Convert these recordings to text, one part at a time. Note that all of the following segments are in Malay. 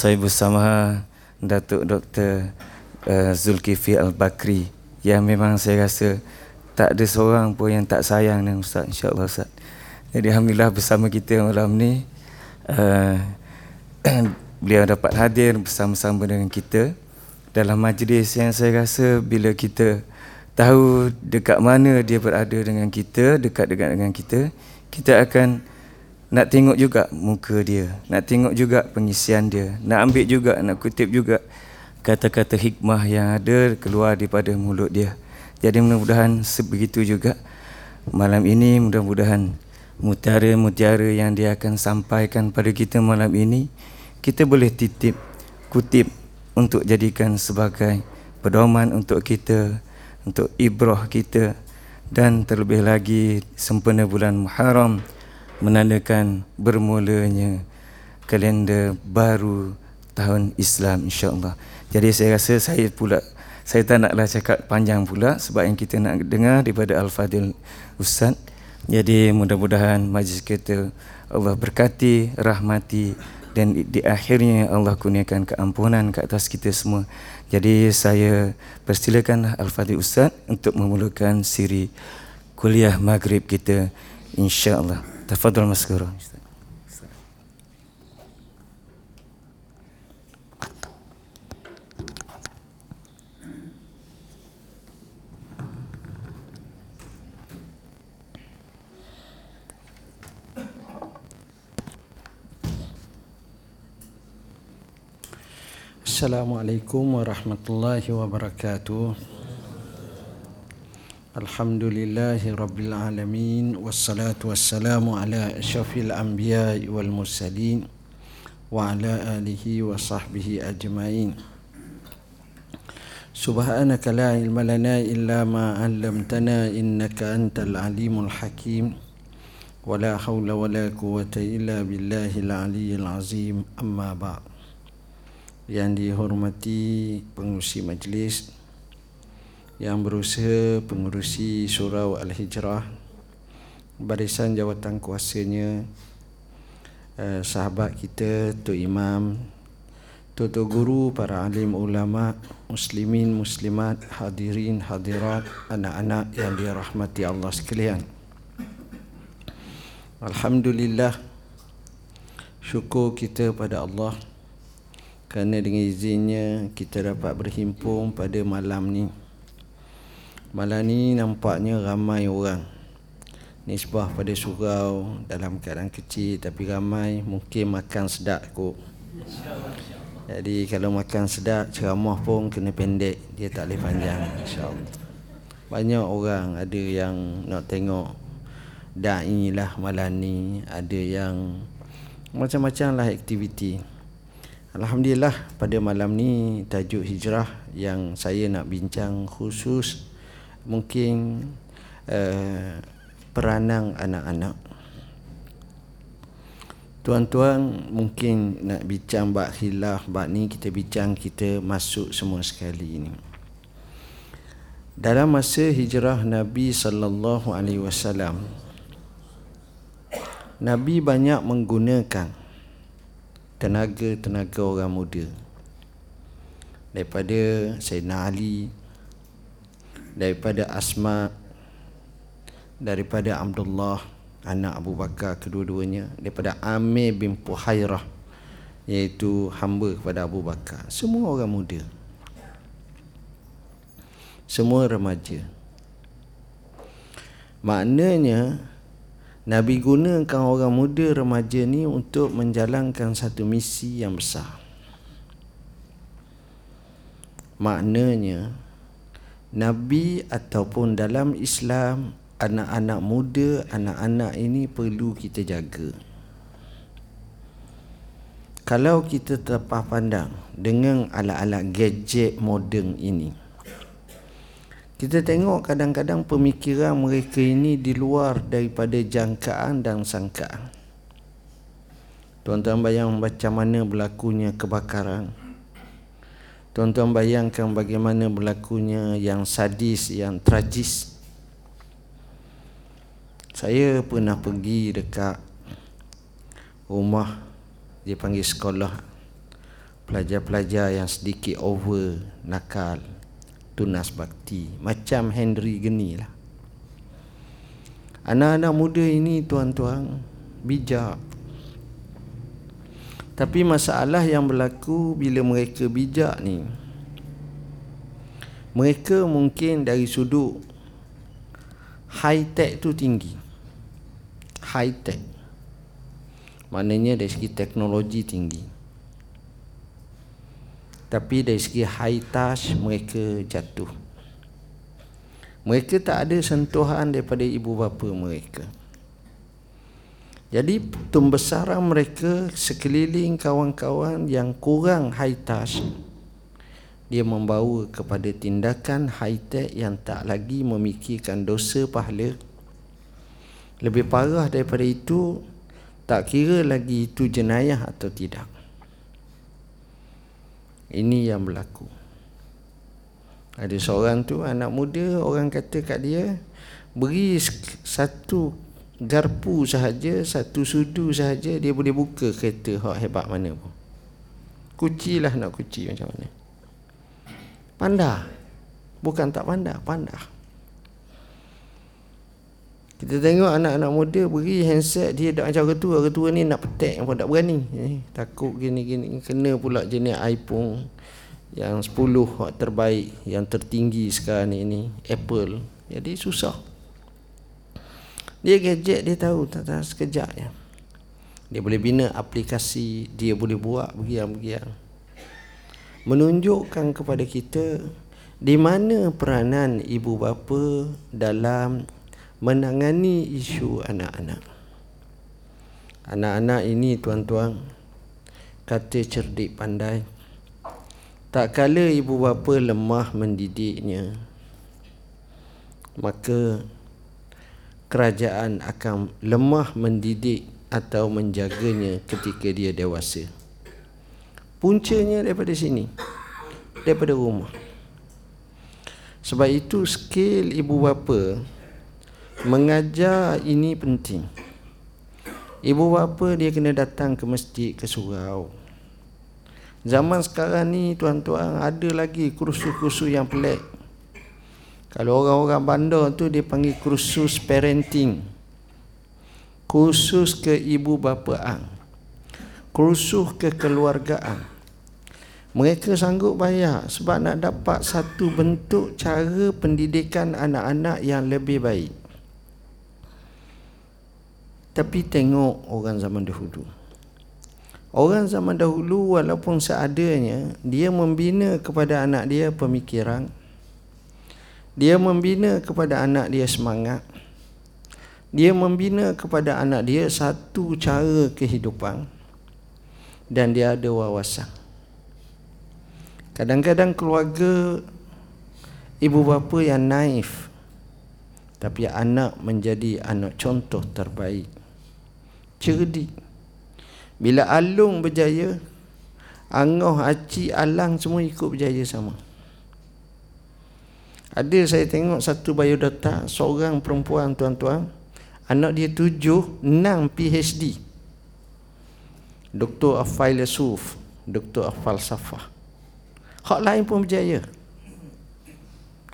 Saya bersama Datuk Dr. Uh, Zulkifli Al-Bakri yang memang saya rasa tak ada seorang pun yang tak sayang dengan Ustaz insya-Allah Ustaz. Jadi alhamdulillah bersama kita malam ni uh, beliau dapat hadir bersama-sama dengan kita dalam majlis yang saya rasa bila kita tahu dekat mana dia berada dengan kita, dekat dekat dengan kita, kita akan nak tengok juga muka dia, nak tengok juga pengisian dia, nak ambil juga, nak kutip juga kata-kata hikmah yang ada keluar daripada mulut dia. Jadi mudah-mudahan sebegitu juga. Malam ini mudah-mudahan mutiara-mutiara yang dia akan sampaikan pada kita malam ini kita boleh titip kutip untuk jadikan sebagai pedoman untuk kita untuk ibrah kita. Dan terlebih lagi sempena bulan Muharram menandakan bermulanya kalender baru tahun Islam insya-Allah. Jadi saya rasa saya pula saya tak naklah cakap panjang pula sebab yang kita nak dengar daripada Al-Fadil Ustaz. Jadi mudah-mudahan majlis kita Allah berkati, rahmati dan di akhirnya Allah kurniakan keampunan ke atas kita semua. Jadi saya persilakan Al-Fadil Ustaz untuk memulakan siri kuliah maghrib kita insya-Allah. تفضل مسكورة. السلام عليكم ورحمة الله وبركاته. alamin wassalatu wassalamu ala asyrafil anbiya'i wal mursalin wa ala alihi wa sahbihi ajmain. Subhanaka la ilma lana illa ma 'allamtana innaka antal alimul hakim. ولا حول ولا قوة إلا بالله العلي العظيم أما بعد yang dihormati pengurusi majlis yang berusaha pengurusi surau Al-Hijrah barisan jawatan kuasanya eh, sahabat kita Tok Imam Tok Guru para alim ulama muslimin muslimat hadirin hadirat anak-anak yang dirahmati Allah sekalian. Alhamdulillah syukur kita pada Allah kerana dengan izinnya kita dapat berhimpun pada malam ni Malam ni nampaknya ramai orang. Nisbah pada surau dalam keadaan kecil Tapi ramai mungkin makan sedap kot Jadi kalau makan sedap ceramah pun kena pendek Dia tak boleh panjang insyaAllah. Banyak orang ada yang nak tengok Da'i lah malam ni Ada yang macam-macam lah aktiviti. Alhamdulillah pada malam ni tajuk hijrah yang saya nak bincang khusus mungkin uh, peranang anak-anak. Tuan-tuan mungkin nak bincang bab khilaf bab ni kita bincang kita masuk semua sekali ini. Dalam masa hijrah Nabi sallallahu alaihi wasallam Nabi banyak menggunakan tenaga-tenaga orang muda daripada Sayyidina Ali daripada Asma daripada Abdullah anak Abu Bakar kedua-duanya daripada Amir bin Puhairah iaitu hamba kepada Abu Bakar. Semua orang muda. Semua remaja. Maknanya Nabi gunakan orang muda remaja ni untuk menjalankan satu misi yang besar. Maknanya Nabi ataupun dalam Islam anak-anak muda, anak-anak ini perlu kita jaga. Kalau kita terpah pandang dengan alat-alat gadget moden ini, kita tengok kadang-kadang pemikiran mereka ini di luar daripada jangkaan dan sangkaan. Tuan-tuan bayang macam mana berlakunya kebakaran. Tuan-tuan bayangkan bagaimana berlakunya yang sadis, yang tragis. Saya pernah pergi dekat rumah dia panggil sekolah. Pelajar-pelajar yang sedikit over nakal tunas bakti macam Henry Geni lah. Anak-anak muda ini tuan-tuan bijak tapi masalah yang berlaku bila mereka bijak ni. Mereka mungkin dari sudut high tech tu tinggi. High tech. Maknanya dari segi teknologi tinggi. Tapi dari segi high touch mereka jatuh. Mereka tak ada sentuhan daripada ibu bapa mereka jadi pembesaran mereka sekeliling kawan-kawan yang kurang high touch dia membawa kepada tindakan high-tech yang tak lagi memikirkan dosa pahala. Lebih parah daripada itu tak kira lagi itu jenayah atau tidak. Ini yang berlaku. Ada seorang tu anak muda orang kata kat dia beri satu garpu sahaja satu sudu sahaja dia boleh buka kereta hak hebat mana pun. Kuci lah nak kuci macam mana. Pandai Bukan tak pandai Pandai kita tengok anak-anak muda beri handset dia dah macam ketua ketua ni nak petek pun tak berani. Eh, takut gini-gini kena pula jenis iPhone yang 10 terbaik yang tertinggi sekarang ni, ni Apple. Jadi susah dia gadget dia tahu tak tahu sekejap ya. dia boleh bina aplikasi dia boleh buat begiang-begiang menunjukkan kepada kita di mana peranan ibu bapa dalam menangani isu anak-anak. Anak-anak ini tuan-tuan kata cerdik pandai tak kala ibu bapa lemah mendidiknya maka kerajaan akan lemah mendidik atau menjaganya ketika dia dewasa. Puncanya daripada sini Daripada rumah. Sebab itu skill ibu bapa Mengajar ini penting. Ibu bapa dia kena datang ke masjid ke surau. Zaman sekarang ni tuan-tuan ada lagi kursus-kursus yang pelik Kalau orang-orang bandar tu dia panggil kursus parenting. Kursus ke ibu bapaan kursus kekeluargaan mereka sanggup bayar sebab nak dapat satu bentuk cara pendidikan anak-anak yang lebih baik. Tapi tengok orang zaman dahulu. Orang zaman dahulu walaupun seadanya dia membina kepada anak dia pemikiran dia membina kepada anak dia semangat dia membina kepada anak dia satu cara kehidupan dan dia ada wawasan. Kadang-kadang keluarga ibu bapa yang naif tapi anak menjadi anak contoh terbaik. Cerdik. Bila Alung berjaya, Angoh, Aci, Alang semua ikut berjaya sama. Ada saya tengok satu biodata seorang perempuan tuan-tuan, anak dia tujuh, enam PhD. Doktor Afailasuf Doktor Afalsafah Hak lain pun berjaya.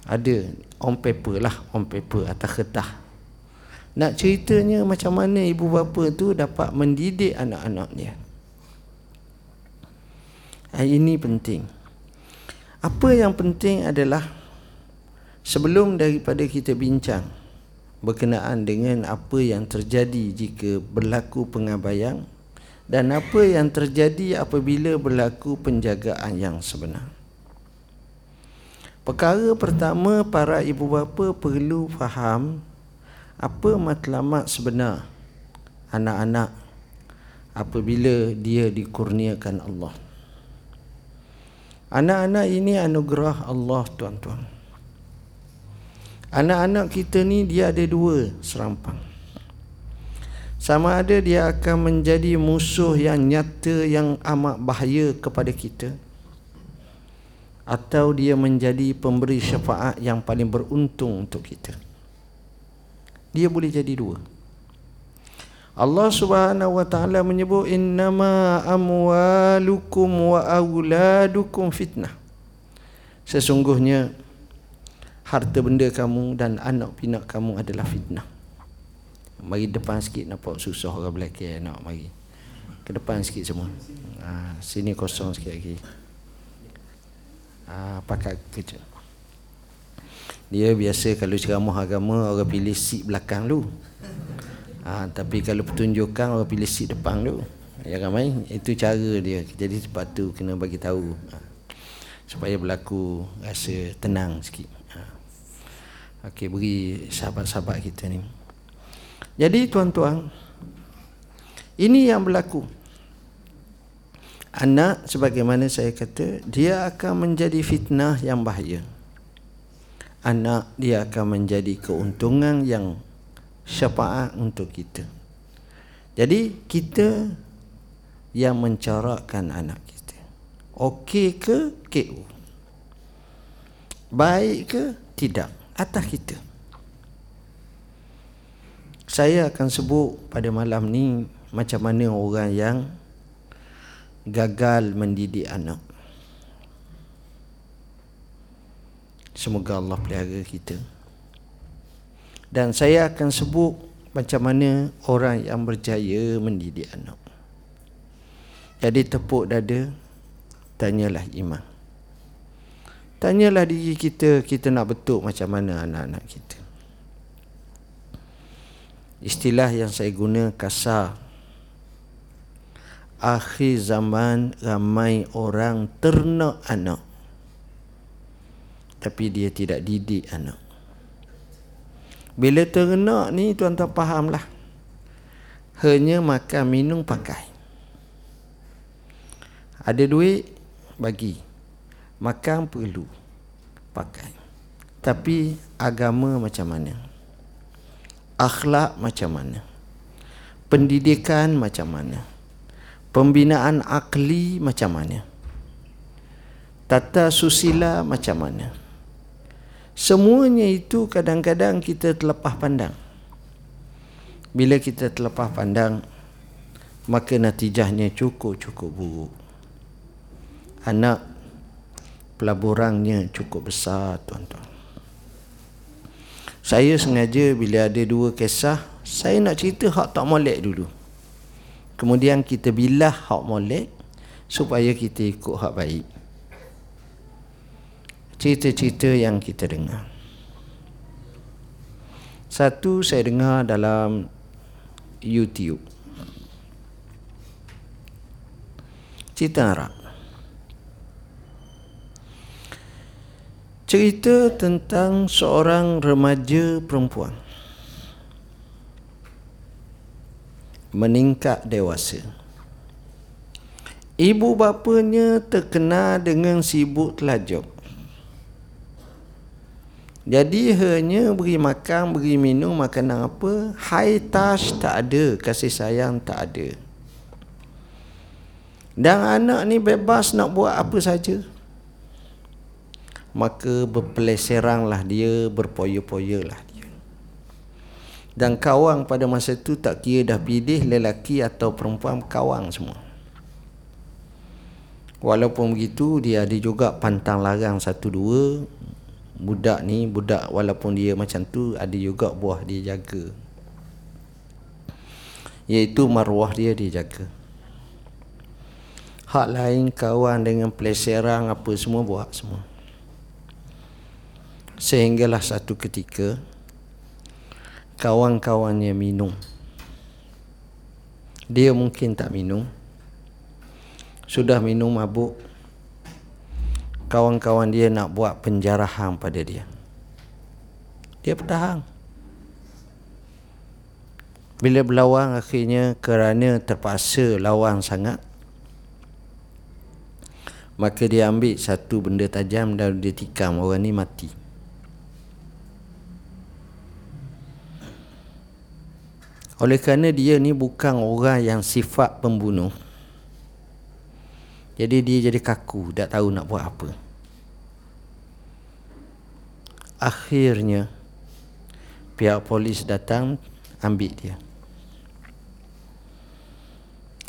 Ada on paper lah On paper atas kertas. Nak ceritanya macam mana ibu bapa tu Dapat mendidik anak-anaknya Ini penting. Apa yang penting adalah Sebelum daripada kita bincang Berkenaan dengan apa yang terjadi Jika berlaku pengabaian dan apa yang terjadi apabila berlaku penjagaan yang sebenar. Perkara pertama para ibu bapa perlu faham apa matlamat sebenar anak-anak apabila dia dikurniakan Allah. Anak-anak ini anugerah Allah tuan-tuan. Anak-anak kita ni dia ada dua serampang. Sama ada dia akan menjadi musuh yang nyata yang amat bahaya kepada kita atau dia menjadi pemberi syafaat yang paling beruntung untuk kita. Dia boleh jadi dua. Allah Subhanahu wa taala menyebut innama amwalukum wa auladukum fitnah. Sesungguhnya harta benda kamu dan anak pinak kamu adalah fitnah. Mari depan sikit nampak susah orang belakang nak mari. Ke depan sikit semua. Ha, sini kosong sikit lagi. Ha, pakai kerja. Dia biasa kalau ceramah agama orang pilih seat belakang dulu. Ha, tapi kalau pertunjukan orang pilih seat depan tu. Ya ramai itu cara dia. Jadi sebab tu kena bagi tahu. Ha, supaya berlaku rasa tenang sikit. Okey beri sahabat-sahabat kita ni. Jadi tuan-tuan ini yang berlaku. Anak sebagaimana saya kata dia akan menjadi fitnah yang bahaya. Anak dia akan menjadi keuntungan yang syafaat untuk kita. Jadi kita yang mencorakkan anak kita. Okey ke KO? Baik ke tidak? Atas kita. Saya akan sebut pada malam ni macam mana orang yang gagal mendidik anak. Semoga Allah pelihara kita. Dan saya akan sebut macam mana orang yang berjaya mendidik anak. Jadi tepuk dada, tanyalah iman. Tanyalah diri kita, kita nak betul macam mana anak-anak kita. Istilah yang saya guna kasar. Akhir zaman ramai orang ternak anak. Tapi dia tidak didik anak. Bila ternak ni tuan-tuan fahamlah. Hanya makan, minum, pakai. Ada duit, bagi. Makan perlu. Pakai. Tapi agama macam mana? Akhlak macam mana? Pendidikan macam mana? Pembinaan akli macam mana? Tata susila macam mana? Semuanya itu kadang-kadang kita terlepas pandang. Bila kita terlepas pandang, maka natijahnya cukup-cukup buruk. Anak pelaburannya cukup besar, tuan-tuan. Saya sengaja bila ada dua kisah, saya nak cerita hak tak molek dulu. Kemudian kita bilah hak molek supaya kita ikut hak baik cerita-cerita yang kita dengar. Satu saya dengar dalam YouTube. Cerita Arab. Cerita tentang seorang remaja perempuan. Meningkat dewasa. Ibu bapanya terkenal dengan sibuk telajok. Jadi hanya beri makan, beri minum, makanan apa, high touch tak ada, kasih sayang tak ada. Dan anak ni bebas nak buat apa saja. Maka berpeleseranglah dia, berpoya-poyalah dia. Dan kawang pada masa tu tak kira dah pilih lelaki atau perempuan, kawang semua. Walaupun begitu, dia ada juga pantang larang satu dua, budak ni budak walaupun dia macam tu ada juga buah dia jaga iaitu maruah dia dia jaga hak lain kawan dengan peleserang apa semua buat semua sehinggalah satu ketika kawan-kawannya minum dia mungkin tak minum sudah minum mabuk kawan-kawan dia nak buat penjarahan pada dia. Dia bertahan. Bila berlawan akhirnya kerana terpaksa lawan sangat maka dia ambil satu benda tajam dan dia tikam orang ni mati. Oleh kerana dia ni bukan orang yang sifat pembunuh jadi dia jadi kaku, tak tahu nak buat apa. Akhirnya pihak polis datang ambil dia.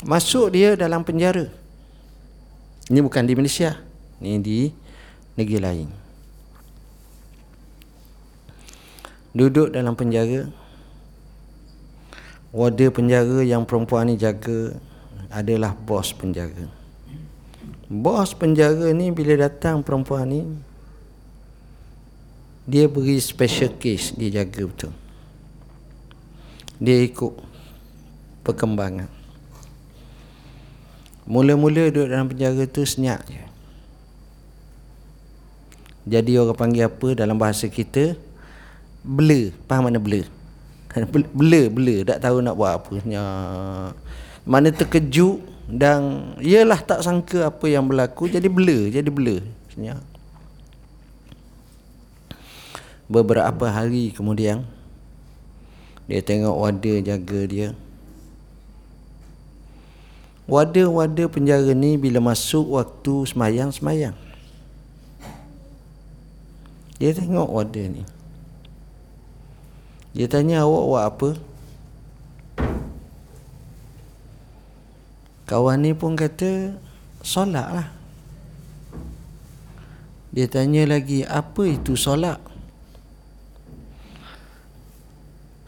masuk dia dalam penjara ini bukan di Malaysia ini di negeri lain duduk dalam penjara warder penjara yang perempuan ni jaga adalah bos penjara. Bos penjara ni bila datang perempuan ni dia beri special case dia jaga betul. Dia ikut perkembangan. Mula-mula duduk dalam penjara tu senyap je. Jadi orang panggil apa dalam bahasa kita? Blur. Faham mana blur blur blur tak tahu nak buat apa senyap mana terkejut dan ialah tak sangka apa yang berlaku jadi blur jadi blur senyap beberapa hari kemudian dia tengok warder jaga dia. Warder-warder penjara ni bila masuk waktu semayang-semayang. Dia tengok warder ni dia tanya awak buat apa? Kawan ni pun kata Solat lah. Dia tanya lagi Apa itu solat?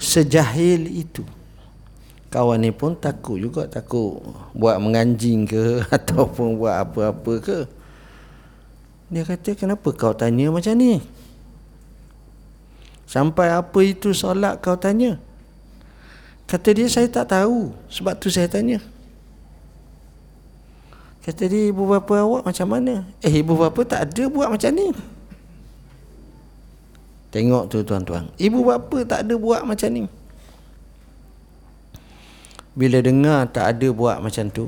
Sejahil itu. Kawan ni pun takut juga Takut buat menganjing ke Ataupun buat apa-apa ke. Dia kata kenapa kau tanya macam ni Sampai apa itu solat kau tanya Kata dia saya tak tahu Sebab tu saya tanya Kata dia ibu bapa awak macam mana? Eh ibu bapa tak ada buat macam ni. Tengok tu tuan-tuan. Ibu bapa tak ada buat macam ni. Bila dengar tak ada buat macam tu.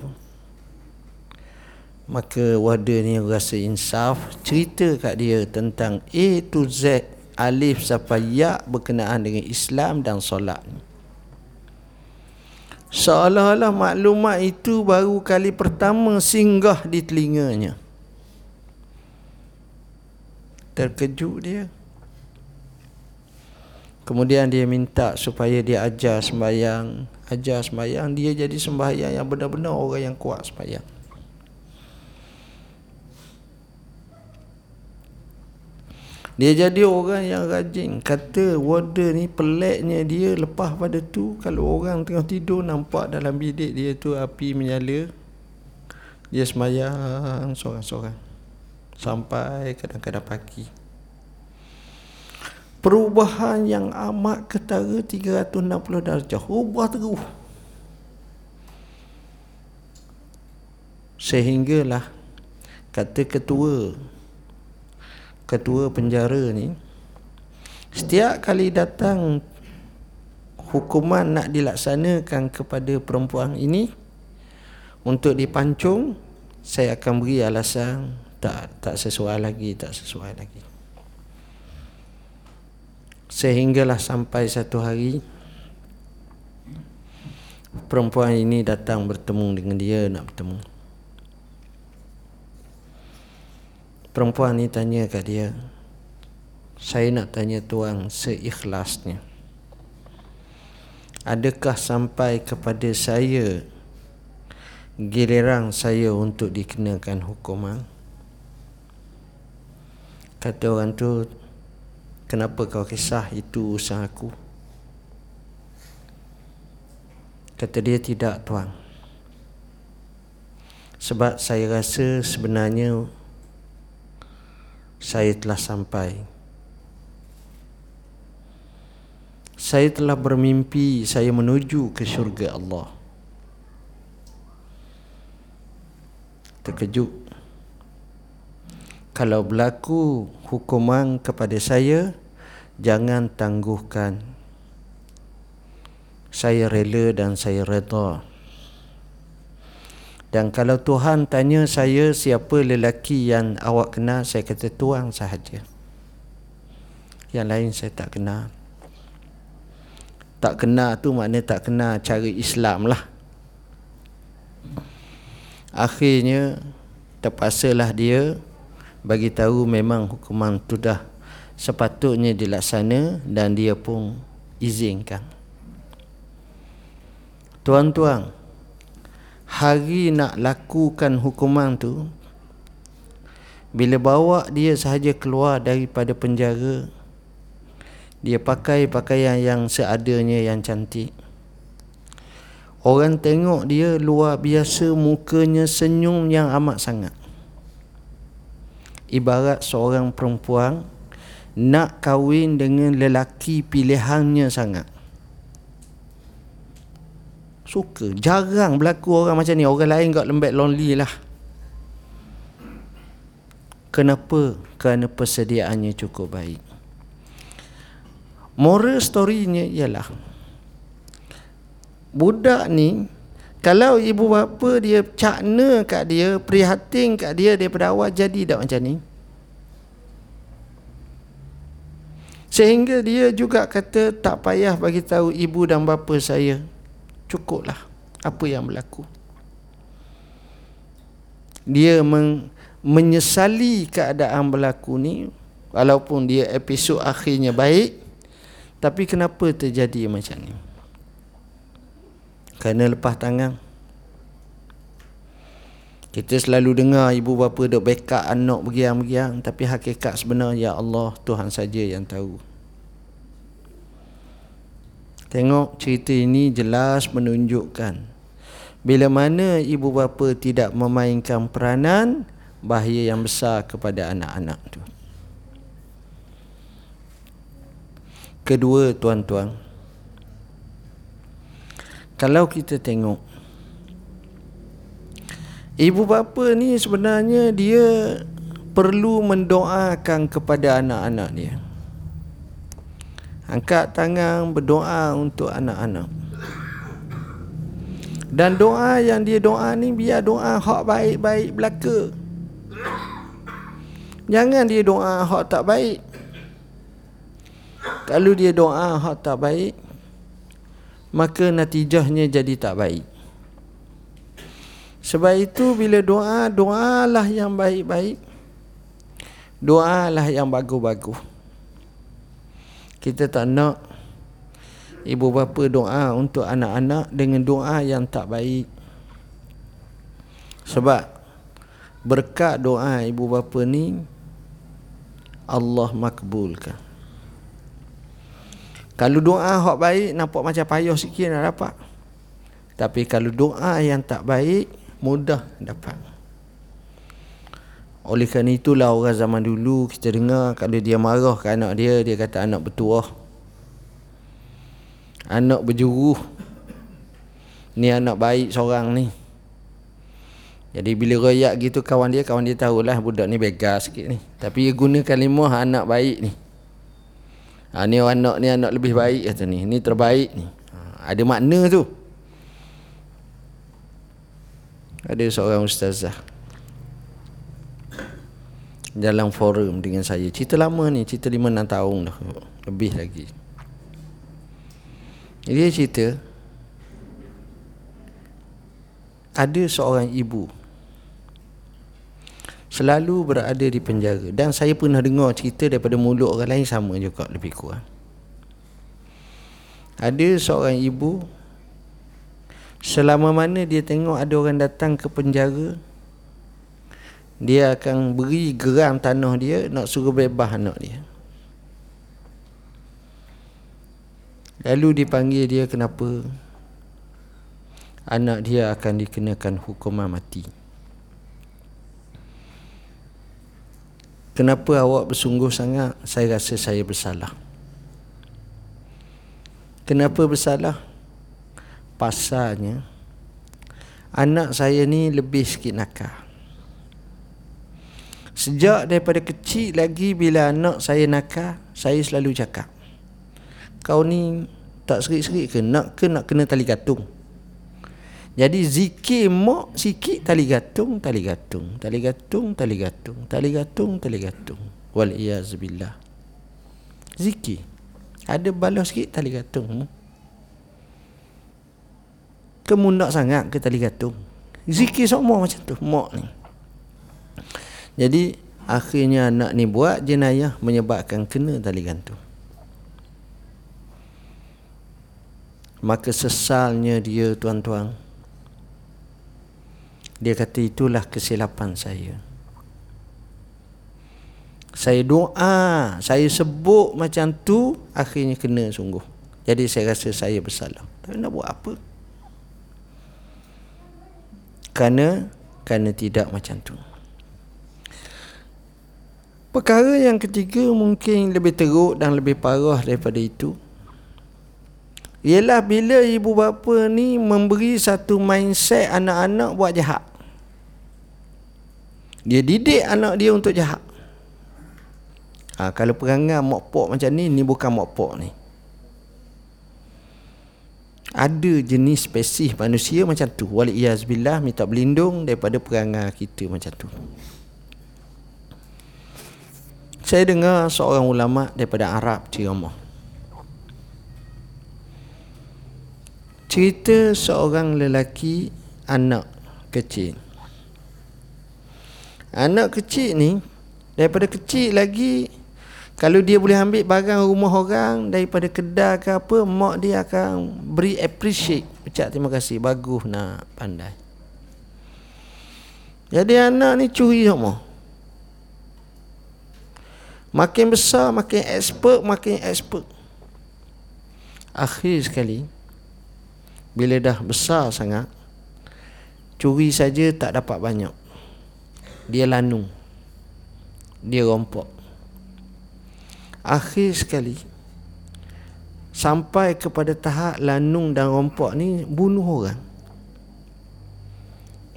Maka wadah ni rasa insaf. Cerita kat dia tentang A to Z. Alif sampai Ya berkenaan dengan Islam dan solat. Seolah-olah maklumat itu baru kali pertama singgah di telinganya. Terkejut dia. Kemudian dia minta supaya dia ajar sembahyang. Ajar sembahyang, dia jadi sembahyang yang benar-benar orang yang kuat sembahyang. Dia jadi orang yang rajin. Kata warder ni peliknya dia Lepas pada tu Kalau orang tengah tidur Nampak dalam bilik dia tu Api menyala. Dia semayang Sorang-sorang Sampai kadang-kadang pagi. Perubahan yang amat ketara 360 darjah. Ubah terus. Sehinggalah Kata ketua ketua penjara ni setiap kali datang hukuman nak dilaksanakan kepada perempuan ini untuk dipancung saya akan beri alasan tak tak sesuai lagi tak sesuai lagi. Sehinggalah sampai satu hari perempuan ini datang bertemu dengan dia nak bertemu Perempuan ni tanya kat dia Saya nak tanya tuan seikhlasnya. Adakah sampai kepada saya Giliran saya untuk dikenakan hukuman? Kata orang tu Kenapa kau kisah itu usaha aku? Kata dia tidak tuan. Sebab saya rasa sebenarnya saya telah sampai. Saya telah bermimpi saya menuju ke syurga Allah. Terkejut. Kalau berlaku hukuman kepada saya, jangan tangguhkan. Saya rela dan saya redha. Dan kalau Tuhan tanya saya siapa lelaki yang awak kenal, saya kata tuan sahaja. Yang lain saya tak kenal. Tak kenal tu maknanya tak kenal cara Islam lah. Akhirnya terpaksalah dia bagi tahu memang hukuman tu dah sepatutnya dilaksana dan dia pun izinkan. Tuan-tuan, hari nak lakukan hukuman tu bila bawa dia sahaja keluar daripada penjara dia pakai pakaian yang seadanya yang cantik. Orang tengok dia luar biasa mukanya senyum yang amat sangat. Ibarat seorang perempuan nak kahwin dengan lelaki pilihannya sangat Suka. Jarang berlaku orang macam ni. Orang lain kat lembek lonely lah. Kenapa? Kerana persediaannya cukup baik. Moral storynya ialah budak ni kalau ibu bapa dia cakna kat dia, prihatin kat dia daripada awal jadi tak macam ni? Sehingga dia juga kata tak payah bagi tahu ibu dan bapa saya cukuplah apa yang berlaku. Dia men, menyesali keadaan berlaku ni walaupun dia episod akhirnya baik tapi kenapa terjadi macam ni? Kerana lepas tangan. Kita selalu dengar ibu bapa dok backup anak begiang-begiang tapi hakikat sebenarnya ya Allah Tuhan saja yang tahu Tengok cerita ini jelas menunjukkan bila mana ibu bapa tidak memainkan peranan bahaya yang besar kepada anak-anak tu. Kedua tuan-tuan kalau kita tengok ibu bapa ni sebenarnya dia perlu mendoakan kepada anak-anak dia. Angkat tangan berdoa untuk anak-anak. Dan doa yang dia doa ni biar doa hak baik-baik belaka. Jangan dia doa hak tak baik. Kalau dia doa hak tak baik, maka natijahnya jadi tak baik. Sebab itu bila doa, doalah yang baik-baik. Doalah yang bagus-bagus. Kita tak nak ibu bapa doa untuk anak-anak dengan doa yang tak baik. Sebab berkat doa ibu bapa ni Allah makbulkan. Kalau doa hak baik nampak macam payah sikit nak dapat. Tapi kalau doa yang tak baik mudah dapat. Oleh kerana itulah orang zaman dulu kita dengar kalau dia marah ke anak dia, dia kata anak bertuah. Anak berjuruh. Ni anak baik seorang ni. Jadi bila royak gitu kawan dia, kawan dia tahulah budak ni begar sikit ni. Tapi dia guna kalimah anak baik ni. Ha, ni anak ni anak lebih baik kata ni. Ni terbaik ni. Ha, ada makna tu. Ada seorang ustazah dalam forum dengan saya. Cerita lama ni, cerita 5 6 tahun dah. Lebih lagi. Dia cerita ada seorang ibu selalu berada di penjara dan saya pernah dengar cerita daripada mulut orang lain sama juga lebih kurang. Ada seorang ibu selama mana dia tengok ada orang datang ke penjara dia akan beri geram tanah dia nak suruh bebas anak dia. Lalu dipanggil dia kenapa? Anak dia akan dikenakan hukuman mati. Kenapa awak bersungguh sangat? Saya rasa saya bersalah. Kenapa bersalah? Pasalnya anak saya ni lebih sikit nakal Sejak daripada kecil lagi bila anak saya nakal, saya selalu cakap. Kau ni tak serik-serik ke? Nak ke nak kena tali gantung? Jadi zikir mak sikit tali gantung, tali gantung, tali gantung, tali gantung, tali gantung, tali gantung. Wal billah. Zikir. Ada balas sikit tali gantung. Kemundak sangat ke tali gantung? Zikir semua macam tu, mak ni. Jadi akhirnya anak ni buat jenayah menyebabkan kena tali gantung. Maka sesalnya dia tuan-tuan. Dia kata itulah kesilapan saya. Saya doa, saya sebut macam tu, akhirnya kena sungguh. Jadi saya rasa saya bersalah. Tapi nak buat apa? Kerana, kerana tidak macam tu. Perkara yang ketiga mungkin lebih teruk dan lebih parah daripada itu. Ialah bila ibu bapa ni memberi satu mindset anak-anak buat jahat. Dia didik anak dia untuk jahat. Ha, kalau perangai mokpok macam ni, ni bukan mokpok ni. Ada jenis spesies manusia macam tu. Waliyazbillah minta berlindung daripada perangai kita macam tu. Saya dengar seorang ulama daripada Arab ceramah. Cerita seorang lelaki anak kecil. Anak kecil ni daripada kecil lagi kalau dia boleh ambil barang rumah orang daripada kedai ke apa, mak dia akan beri appreciate. Ucap terima kasih, bagus nak pandai. Jadi anak ni curi semua. Makin besar makin expert makin expert. Akhir sekali bila dah besar sangat curi saja tak dapat banyak. Dia lanung. Dia rompok. Akhir sekali sampai kepada tahap lanung dan rompok ni bunuh orang.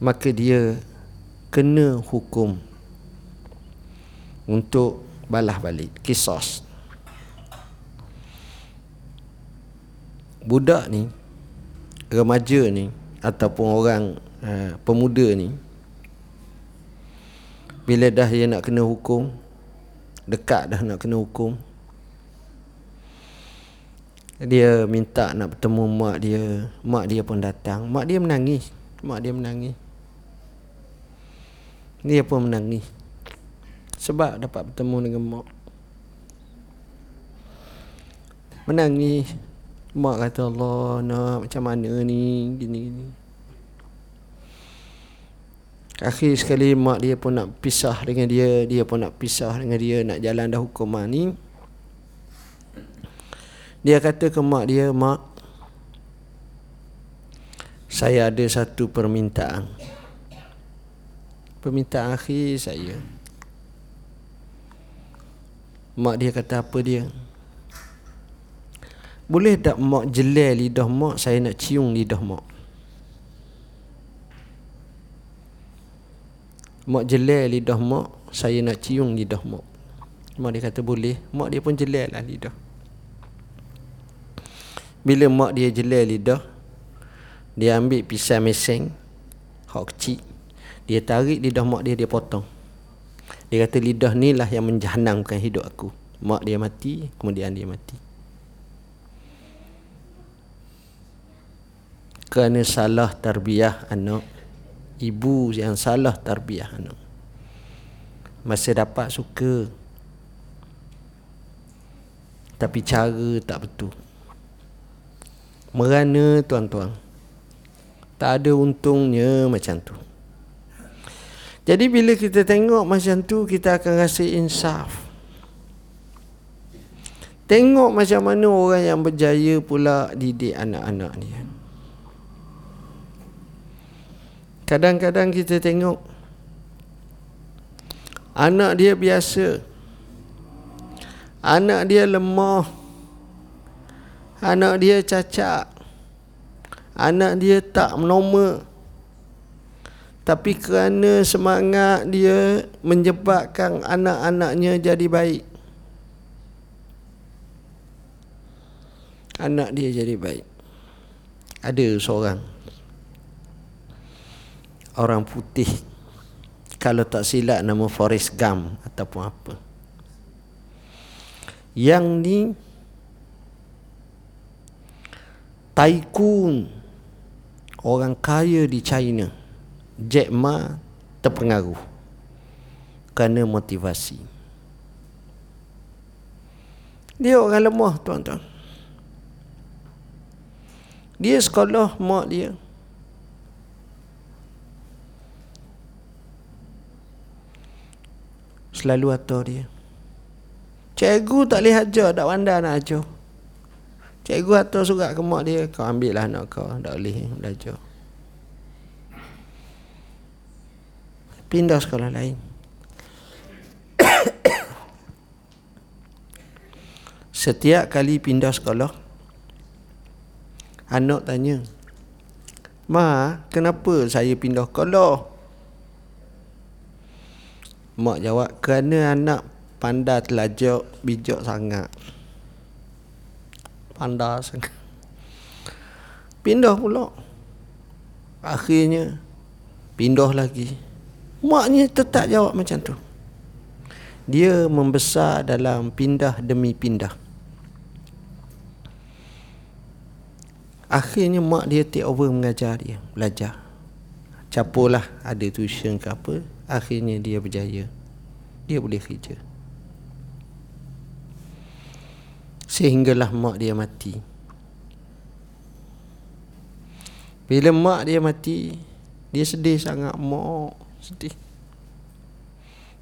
Maka dia kena hukum untuk balah balik. Kisos. Budak ni remaja ni ataupun orang uh, pemuda ni bila dah dia nak kena hukum dekat dah nak kena hukum dia minta nak bertemu mak dia. Mak dia pun datang. Mak dia menangis. Mak dia menangis. Dia pun menangis sebab dapat bertemu dengan mak. Menangis. Mak kata Allah nak macam mana ni? Gini gini. Akhir sekali mak dia pun nak pisah dengan dia. Dia pun nak pisah dengan dia Nak jalan dah hukuman ni. Dia kata ke mak dia Mak Saya ada satu permintaan. Permintaan akhir saya Mak dia kata apa dia? Boleh tak mak jelai lidah mak? Saya nak cium lidah mak. Mak jelai lidah mak Saya nak cium lidah mak. Mak dia kata boleh. Mak dia pun jelai lah lidah. Bila mak dia jelai lidah Dia ambil pisau meseng Hak kecil Dia tarik lidah mak dia Dia potong dia kata lidah ni lah yang menjahanamkan hidup aku. Mak dia mati, kemudian dia mati. Kerana salah tarbiyah anak. Ibu yang salah tarbiyah anak. Masa dapat suka. Tapi cara tak betul. Merana tuan-tuan. Tak ada untungnya macam tu. Jadi bila kita tengok macam tu kita akan rasa insaf. Tengok macam mana orang yang berjaya pula didik anak-anak dia. Kadang-kadang kita tengok anak dia biasa. Anak dia lemah. Anak dia cacat. Anak dia tak normal. Tapi kerana semangat dia menyebabkan anak-anaknya jadi baik. Anak dia jadi baik. Ada seorang orang putih kalau tak silap nama Forrest Gump ataupun apa. Yang ni tycoon orang kaya di China. Jack Ma terpengaruh kerana motivasi. Dia orang lemah tuan-tuan. Dia sekolah mak dia. Selalu atur dia. Cikgu tak boleh ajar, tak pandai nak ajar. Cikgu atur surat ke mak dia, kau ambillah anak kau, tak boleh belajar. Pindah sekolah lain. Setiap kali pindah sekolah, anak tanya, Ma, kenapa saya pindah sekolah? Mak jawab, kerana anak pandai telajak bijak sangat. Pandai sangat. Pindah pula. Akhirnya, pindah lagi. Maknya tetap jawab macam tu. Dia membesar dalam pindah demi pindah. Akhirnya mak dia take over mengajar dia Belajar Capulah ada tuition ke apa Akhirnya dia berjaya Dia boleh kerja Sehinggalah mak dia mati Bila mak dia mati Dia sedih sangat mak Sedih.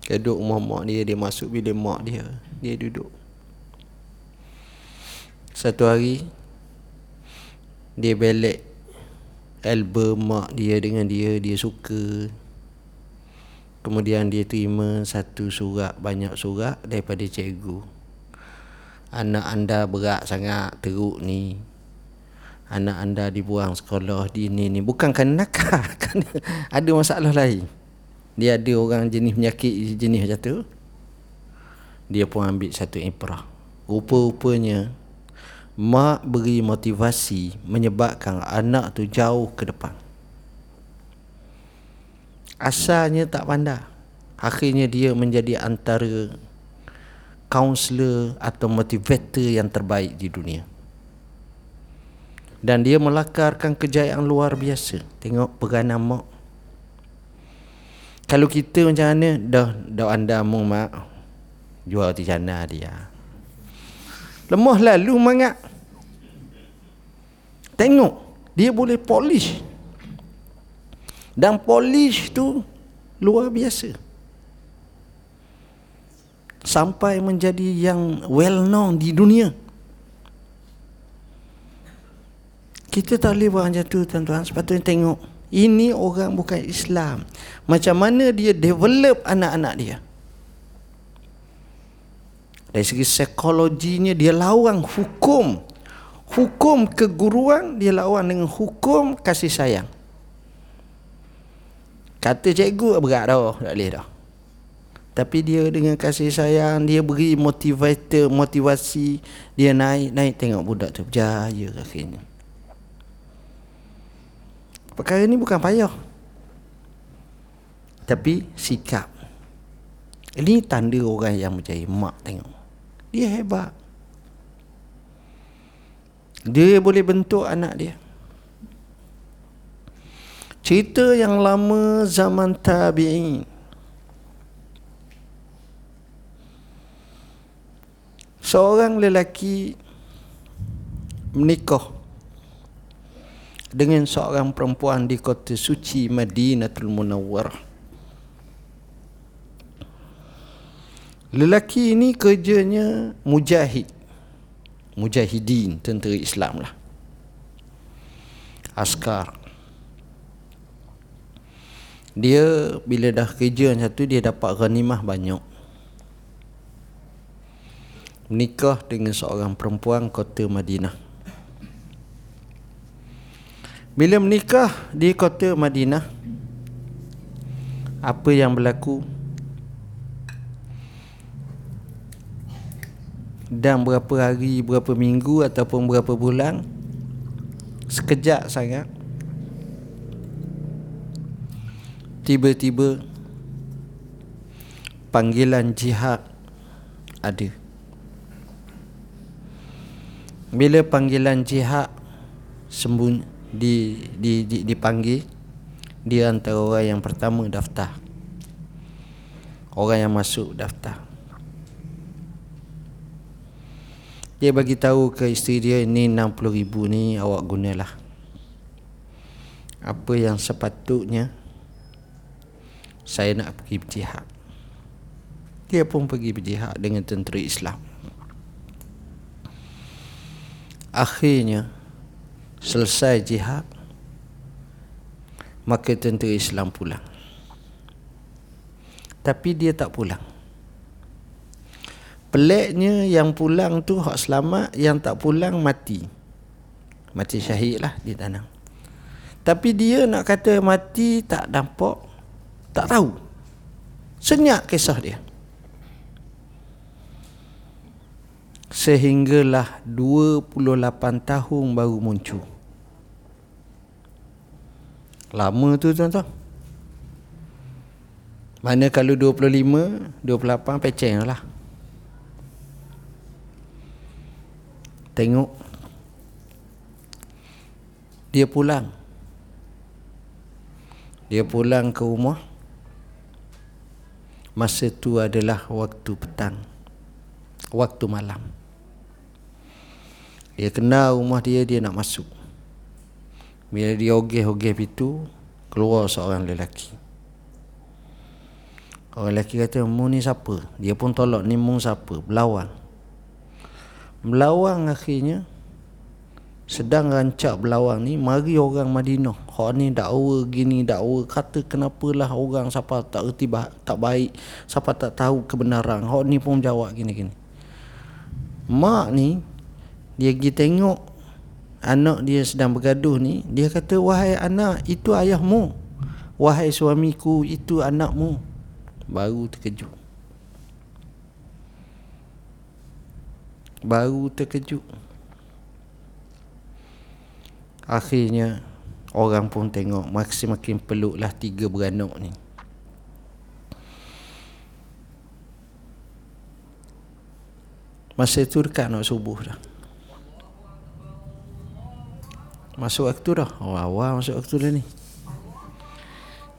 Keduk rumah mak dia Dia masuk bilik mak dia Dia duduk. Satu hari dia belek album mak dia dengan dia dia suka. Kemudian dia terima satu surat banyak surat daripada cikgu. Anak anda berat sangat teruk ni. Anak anda dibuang sekolah di ini ni. Bukan kerana nakal ada masalah lain dia ada orang jenis penyakit jenis macam tu dia pun ambil satu ibrah rupa-rupanya mak beri motivasi menyebabkan anak tu jauh ke depan. Asalnya tak pandai. Akhirnya dia menjadi antara kaunselor atau motivator yang terbaik di dunia. Dan dia melakarkan kejayaan luar biasa. Tengok peranan mak. Kalau kita macam mana, dah dah anda mung mak jual di jana dia. Lemah lalu mangat. Tengok. Dia boleh polish. Dan polish tu luar biasa. Sampai menjadi yang well known di dunia. Kita tak boleh buat macam tu tuan-tuan. Sepatutnya tengok. Ini orang bukan Islam. Macam mana dia develop anak-anak dia. Dari segi psikologinya dia lawan hukum. Hukum keguruan dia lawan dengan hukum kasih sayang. Kata cikgu berat dah, tak boleh dah. Tapi dia dengan kasih sayang, dia beri motivator, motivasi, dia naik, naik tengok budak tu berjaya akhirnya. Perkara ni bukan payah. Tapi sikap. Ini tanda orang yang berjaya. Mak tengok. Dia hebat. Dia boleh bentuk anak dia. Cerita yang lama zaman tabi'in. Seorang lelaki menikah dengan seorang perempuan di kota suci Madinatul Munawwarah. Lelaki ini kerjanya mujahid. Mujahidin, tentera Islam lah. Askar. Dia bila dah kerja macam tu dia dapat ghanimah banyak. Menikah dengan seorang perempuan kota Madinah. Bila menikah di kota Madinah, apa yang berlaku? dan berapa hari, berapa minggu ataupun berapa bulan? Sekejap sangat. Tiba-tiba panggilan jihad ada. Bila panggilan jihad sembunyi di, di, di, dipanggil dia antara orang yang pertama daftar orang yang masuk daftar Dia bagi tahu ke isteri dia ini 60 ribu ni awak gunalah. Apa yang sepatutnya saya nak pergi berjihad. Dia pun pergi berjihad dengan tentera Islam. Akhirnya selesai jihad maka tentera Islam pulang. Tapi dia tak pulang. Peliknya yang pulang tu hak selamat, yang tak pulang mati. Mati syahid lah di tanah. Tapi dia nak kata mati tak nampak, tak tahu. Senyap kisah dia. Sehinggalah 28 tahun baru muncul. Lama tu tuan-tuan. Mana kalau 25, 28 peceng lah. Tengok. Dia pulang. Dia pulang ke rumah. Masa tu adalah waktu petang. Waktu malam. Dia kenal rumah dia, dia nak masuk. Bila dia ogeh-ogeh pintu, keluar seorang lelaki. Orang lelaki kata, mu ni siapa? Dia pun tolak, ni mu siapa? Belawang. Belawang akhirnya, sedang rancak belawang ni, mari orang Madinah. Hak ni dakwa gini, dakwa. Kata kenapalah orang siapa tak erti tak baik, siapa tak tahu kebenaran. Hak ni pun jawab gini-gini. Mak ni, dia pergi tengok anak dia sedang bergaduh ni dia kata wahai anak itu ayahmu. Wahai suamiku itu anakmu. Baru terkejut. Baru terkejut. Akhirnya orang pun tengok makin makin peluklah tiga beranak ni. Masa itu dekat nak subuh dah Masuk waktu dah. Oh awal masuk waktu dah ni.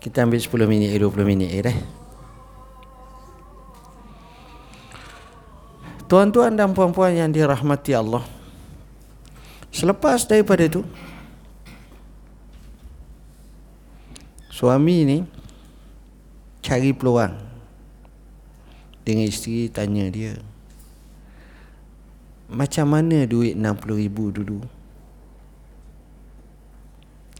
Kita ambil 10 minit 20 minit eh Tuan-tuan dan puan-puan yang dirahmati Allah Selepas daripada itu Suami ni Cari peluang. Dengan isteri tanya dia Macam mana duit 60 ribu dulu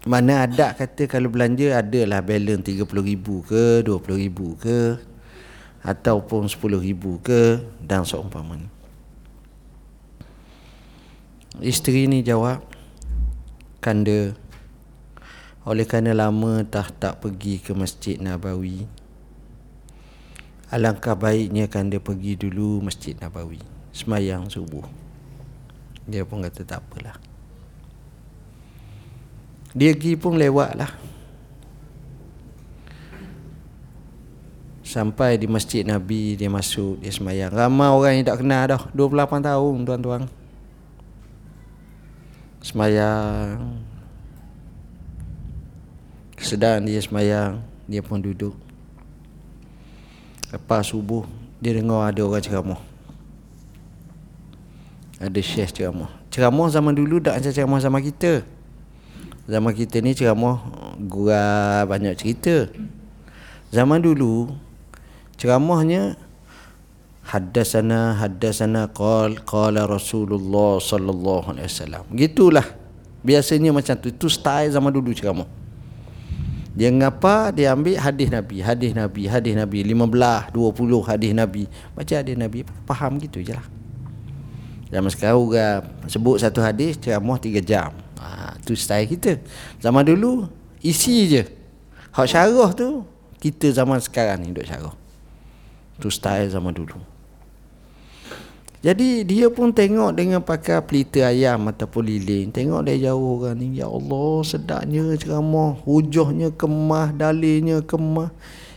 mana ada kata kalau belanja adalah balance 30 ribu ke 20 ribu ke ataupun 10 ribu ke dan seumpamanya. Isteri ni jawab kanda oleh kerana lama tak tak pergi ke masjid Nabawi alangkah baiknya kanda pergi dulu masjid Nabawi. Semayang subuh. Dia pun kata tak apalah dia pergi pun lewat lah. Sampai di masjid Nabi Dia masuk, dia semayang. Ramai orang yang tak kenal dah. 28 tahun tuan-tuan. Semayang. Sedang dia semayang Dia pun duduk. Lepas subuh Dia dengar ada orang ceramah. Ada syekh ceramah. Ceramah zaman dulu tak macam ceramah zaman kita Zaman kita ni ceramah gua banyak cerita. Zaman dulu ceramahnya haddasana haddasana qal qala Rasulullah sallallahu alaihi wasallam. Gitulah. Biasanya macam tu. Itu style zaman dulu ceramah. Dia ngapa dia ambil hadis Nabi, hadis Nabi, hadis Nabi 15, 20 hadis Nabi. Baca hadis Nabi faham gitu je lah. Zaman sekarang sebut satu hadis ceramah 3 jam. Ha, tu style kita. Zaman dulu isi je. Hak syarah tu kita zaman sekarang ni duk syarah. Tu style zaman dulu. Jadi dia pun tengok dengan pakai pelita ayam ataupun lilin. Tengok dari jauh orang ni. Ya Allah sedapnya ceramah. Hujahnya kemah, dalilnya kemah.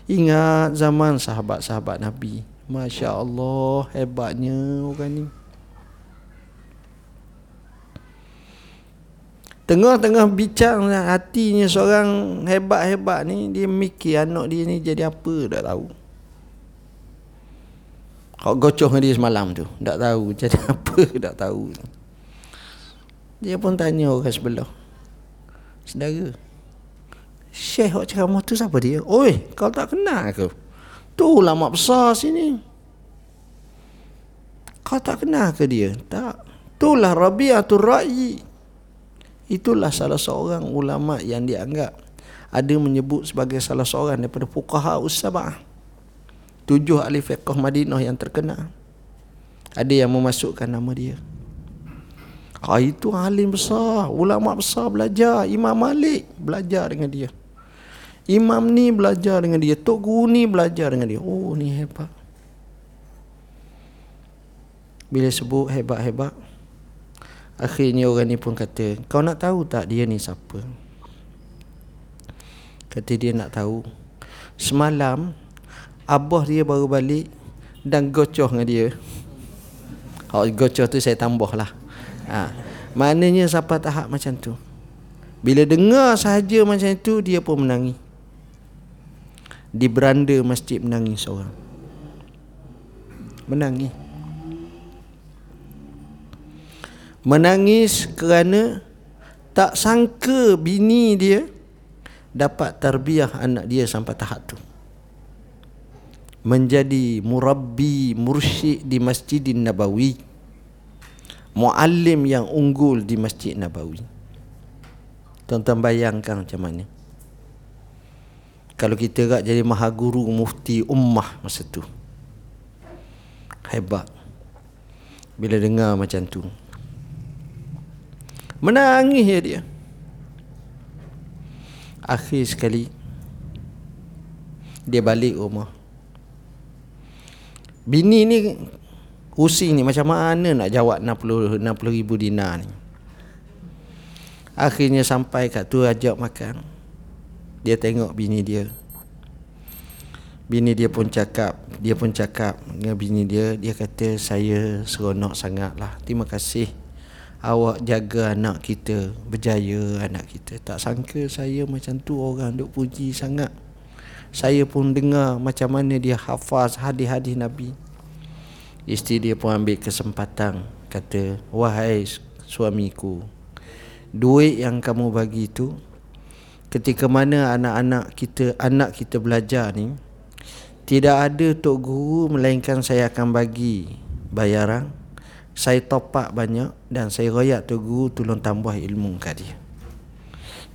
Ingat zaman sahabat-sahabat Nabi. Masya Allah hebatnya orang ni. Tengah-tengah bincang hatinya seorang hebat-hebat ni Dia mikir anak dia ni jadi apa tak tahu Kau gocoh dia semalam tu Tak tahu jadi apa tak tahu Dia pun tanya orang sebelah Saudara Syekh awak ceramah tu siapa dia? Oi, kau tak kenal ke? Tu ulama besar sini Kau tak kenal ke dia? Tak. Itulah Rabi'atul Ra'i. Itulah salah seorang ulama yang dianggap ada menyebut sebagai salah seorang daripada fuqaha usabah. Tujuh ahli fiqh Madinah yang terkenal. Ada yang memasukkan nama dia. Ah itu alim besar, ulama besar belajar, Imam Malik belajar dengan dia. Imam ni belajar dengan dia, Tok Guru ni belajar dengan dia. Oh ni hebat. Bila sebut hebat-hebat, akhirnya orang ni pun kata, kau nak tahu tak dia ni siapa? Kata dia nak tahu. Semalam, abah dia baru balik dan gocoh dengan dia. Oh, gocoh tu saya tambah lah. Ha. Maknanya sampai tahap macam tu. Bila dengar sahaja macam itu, dia pun menangis. Di beranda masjid menangis seorang. Menangis. Menangis kerana tak sangka bini dia dapat tarbiyah anak dia sampai tahap tu. Menjadi murabbi mursyid di Masjidin Nabawi muallim yang unggul di Masjid Nabawi. Tuan-tuan bayangkan macam mana. Kalau kita tak jadi maha guru mufti ummah masa tu. Hebat. Bila dengar macam tu. Menangis ya dia. Akhir sekali dia balik rumah. Bini ni Pusing ni macam mana nak jawab 60 60 ribu dinar ni. Akhirnya sampai kat tu ajak makan. Dia tengok bini dia. Bini dia pun cakap, dia pun cakap dengan bini dia, dia kata saya seronok sangatlah. Terima kasih awak jaga anak kita, berjaya anak kita. Tak sangka saya macam tu orang duk puji sangat. Saya pun dengar macam mana dia hafaz hadis-hadis Nabi. Isteri dia pun ambil kesempatan Kata Wahai suamiku Duit yang kamu bagi tu Ketika mana anak-anak kita Anak kita belajar ni Tidak ada Tok Guru Melainkan saya akan bagi Bayaran Saya topak banyak Dan saya royak Tok Guru Tolong tambah ilmu kat dia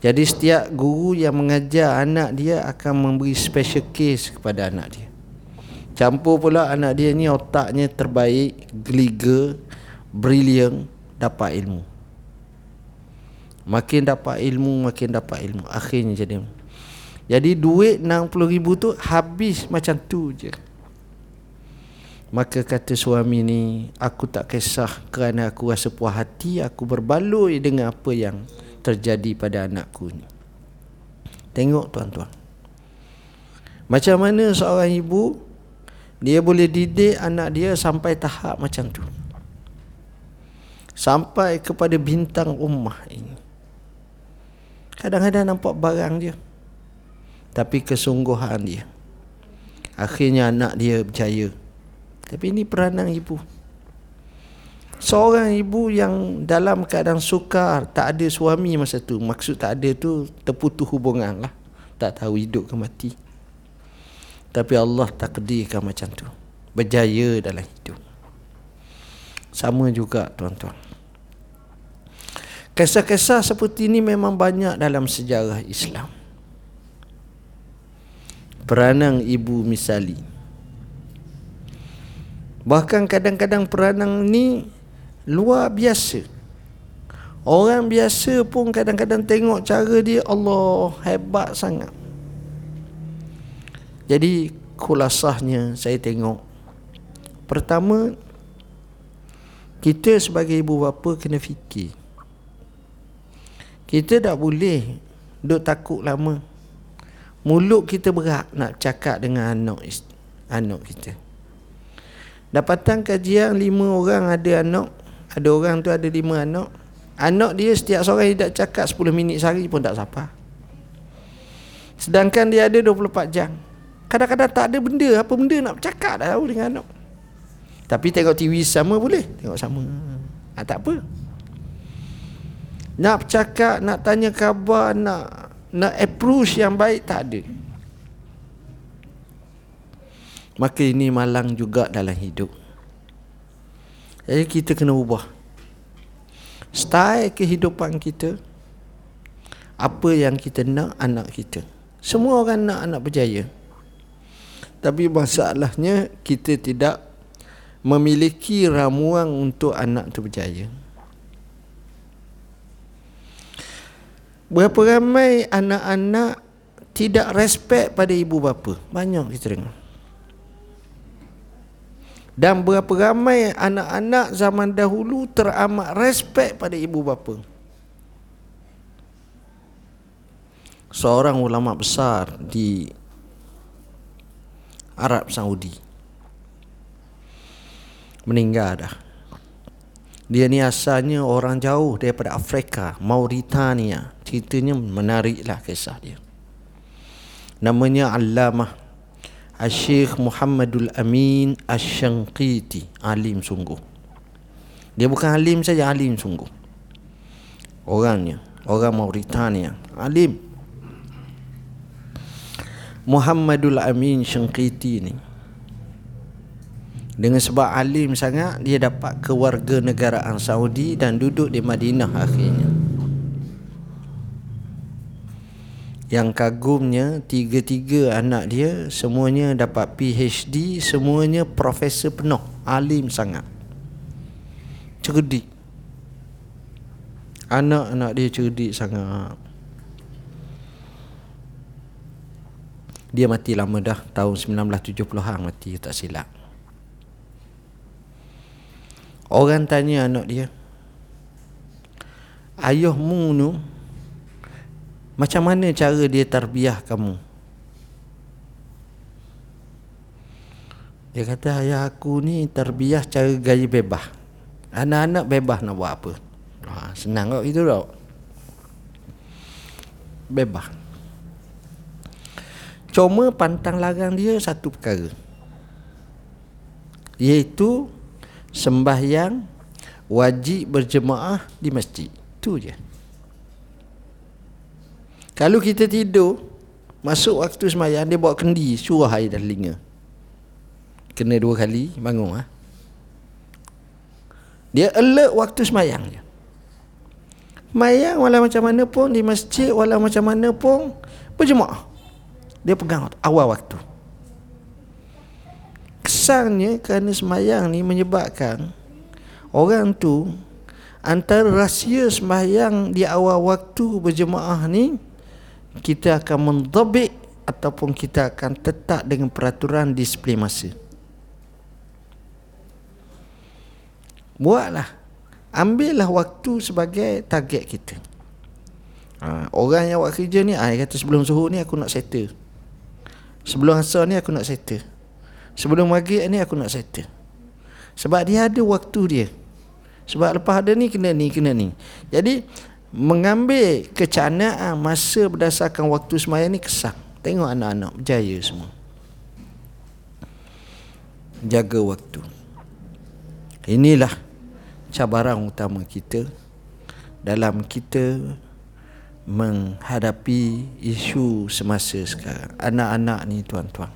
jadi setiap guru yang mengajar anak dia akan memberi special case kepada anak dia. Campur pula anak dia ni otaknya terbaik, geliga, brilliant, dapat ilmu. Makin dapat ilmu, makin dapat ilmu. Akhirnya jadi. Jadi duit 60 ribu tu habis macam tu je. Maka kata suami ni, aku tak kisah kerana aku rasa puas hati, aku berbaloi dengan apa yang terjadi pada anakku ni. Tengok tuan-tuan. Macam mana seorang ibu dia boleh didik anak dia sampai tahap macam tu. Sampai kepada bintang ummah ini. Kadang-kadang nampak barang dia. Tapi kesungguhan dia. Akhirnya anak dia berjaya. Tapi ini peranan ibu. Seorang ibu yang dalam keadaan sukar, tak ada suami masa tu. Maksud tak ada tu terputus hubungan lah. Tak tahu hidup ke mati. Tapi Allah takdirkan macam tu Berjaya dalam hidup Sama juga tuan-tuan Kisah-kisah seperti ini memang banyak dalam sejarah Islam Peranang ibu misali Bahkan kadang-kadang peranang ni Luar biasa. Orang biasa pun kadang-kadang tengok cara dia Allah hebat sangat. Jadi kulasahnya saya tengok. Pertama Kita sebagai ibu bapa kena fikir. Kita tak boleh Duk takut lama. Mulut kita berat nak cakap dengan anak anak kita Dapatan kajian lima orang ada anak Ada orang tu ada lima anak. Anak dia setiap seorang tak cakap 10 minit sehari pun tak sapa. Sedangkan dia ada 24 jam. Kadang-kadang tak ada benda Apa benda nak bercakap dah tahu dengan anak. Tapi tengok TV sama boleh Tengok sama. Ha, Tak apa. Nak bercakap Nak tanya khabar Nak nak approach yang baik Tak ada Maka ini malang juga dalam hidup. Jadi kita kena ubah. Style kehidupan kita Apa yang kita nak anak kita. Semua orang nak anak berjaya. Tapi masalahnya kita tidak memiliki ramuan untuk anak itu berjaya. Berapa ramai anak-anak tidak respect pada ibu bapa? Banyak kita dengar dan berapa ramai anak-anak zaman dahulu teramat respect pada ibu bapa. Seorang ulama besar di Arab Saudi meninggal dah. Dia ni asalnya orang jauh daripada Afrika, Mauritania. Ceritanya menariklah kisah dia. Namanya Allamah Al-Syekh Muhammadul Amin Al-Shanqiti. Alim sungguh. Dia bukan alim saja Alim sungguh. Orangnya Orang Mauritania Alim. Muhammadul Amin Shanqiti ni Dengan sebab alim sangat Dia dapat kewarganegaraan Saudi Dan duduk di Madinah akhirnya Yang kagumnya tiga-tiga anak dia semuanya dapat PhD, semuanya profesor penuh, alim sangat. Cerdik. Anak-anak dia cerdik sangat. Dia mati lama dah, tahun 1970-an mati tak silap. Orang tanya anak dia, Ayahmu tu macam mana cara dia tarbiah kamu? Dia kata ayah aku ni tarbiah cara gaya bebas. Anak-anak bebas nak buat apa? Ha, senang kok itu tau. Bebas. Cuma pantang larang dia satu perkara. Iaitu sembahyang wajib berjemaah di masjid. Itu je. Kalau kita tidur Masuk waktu semayang Dia bawa kendi Surah air dalam telinga. Kena dua kali Bangun ha? Dia alert waktu semayang je. Semayang walau macam mana pun Di masjid walau macam mana pun Berjemaah. Dia pegang awal waktu. Kesannya kerana semayang ni menyebabkan Orang tu Antara rahsia semayang di awal waktu berjemaah ni kita akan mendabik ataupun kita akan tetap dengan peraturan disiplin masa. Buatlah. Ambillah waktu sebagai target kita. Ha, orang yang buat kerja ni, ah, kata sebelum suhu ni aku nak settle. Sebelum asar ni aku nak settle. Sebelum maghrib ni aku nak settle. Sebab dia ada waktu dia. Sebab lepas ada ni kena ni, kena ni. Jadi mengambil kecanaan masa berdasarkan waktu semayang ni kesah. Tengok anak-anak berjaya semua. Jaga waktu. Inilah cabaran utama kita dalam kita menghadapi isu semasa sekarang. Anak-anak ni tuan-tuan.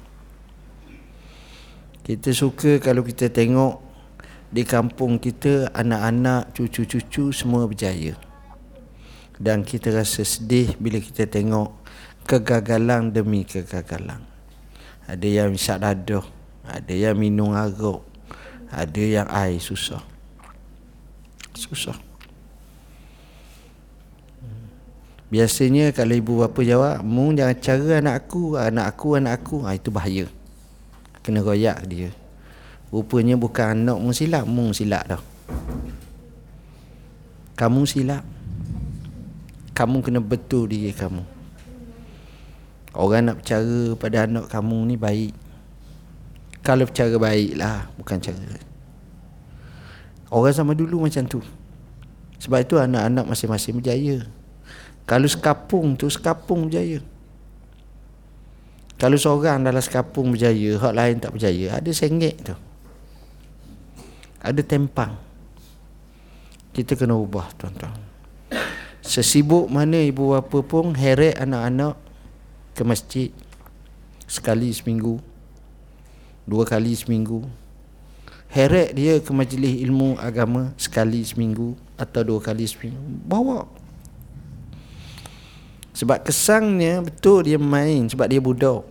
Kita suka kalau kita tengok di kampung kita anak-anak, cucu-cucu semua berjaya dan kita rasa sedih bila kita tengok kegagalan demi kegagalan. Ada yang isap dadah, ada yang minum arak, ada yang air susah. Susah. Biasanya kalau ibu bapa jawab, "Mu jangan cara anak aku, anak aku, anak aku." Ha, itu bahaya. Kena royak dia. Rupanya bukan anak mu silap, mu silap dah. Kamu silap kamu kena betul diri kamu. Orang nak bercara pada anak kamu ni baik. Kalau bercara baik lah bukan cara. Orang sama dulu macam tu. Sebab itu anak-anak masing-masing berjaya. Kalau sekapung tu sekapung berjaya. Kalau seorang dalam sekapung berjaya hak lain tak berjaya ada sengit tu. Ada tempang. Kita kena ubah tuan-tuan Sesibuk mana ibu bapa pun heret anak-anak ke masjid sekali seminggu, dua kali seminggu. heret dia ke majlis ilmu agama sekali seminggu atau dua kali seminggu. Bawa. Sebab kesangnya betul dia main sebab dia budak.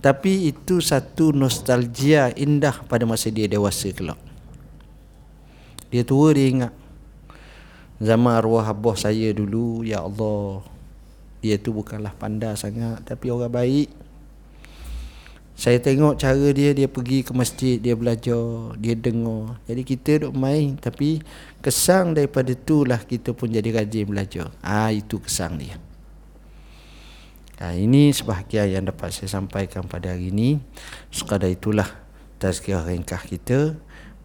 Tapi itu satu nostalgia indah pada masa dia dewasa kelak. Dia tua dia ingat zaman arwah abah saya dulu ya Allah dia tu bukanlah pandai sangat tapi orang baik. Saya tengok cara dia dia pergi ke masjid dia belajar dia dengar. Jadi kita duk main tapi kesang daripada itulah kita pun jadi rajin belajar. Ah ha, itu kesang dia. Ha, ini sebahagian yang dapat saya sampaikan pada hari ini. Sekadar itulah tazkirah ringkah kita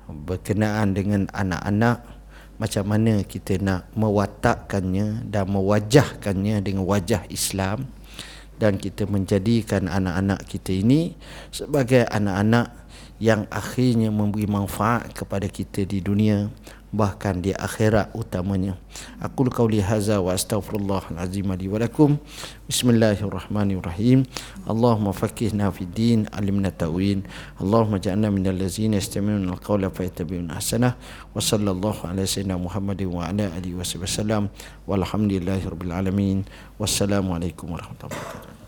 berkenaan dengan anak-anak macam mana kita nak mewatakkannya dan mewajahkannya dengan wajah Islam dan kita menjadikan anak-anak kita ini sebagai anak-anak yang akhirnya memberi manfaat kepada kita di dunia bahkan di akhirat utamanya. Aku qauli hadza wa astaghfirullah alazim li wa lakum. Bismillahirrahmanirrahim. Allahumma faqqihna fid din, alimna ta'wil. Allahumma ja'alna minal ladzina yastami'una al-qawla fayattabi'una ahsanah. Wa sallallahu ala sayyidina Muhammadin wa ala alihi wasallam. Walhamdulillahirabbil alamin. Wassalamualaikum warahmatullahi wabarakatuh.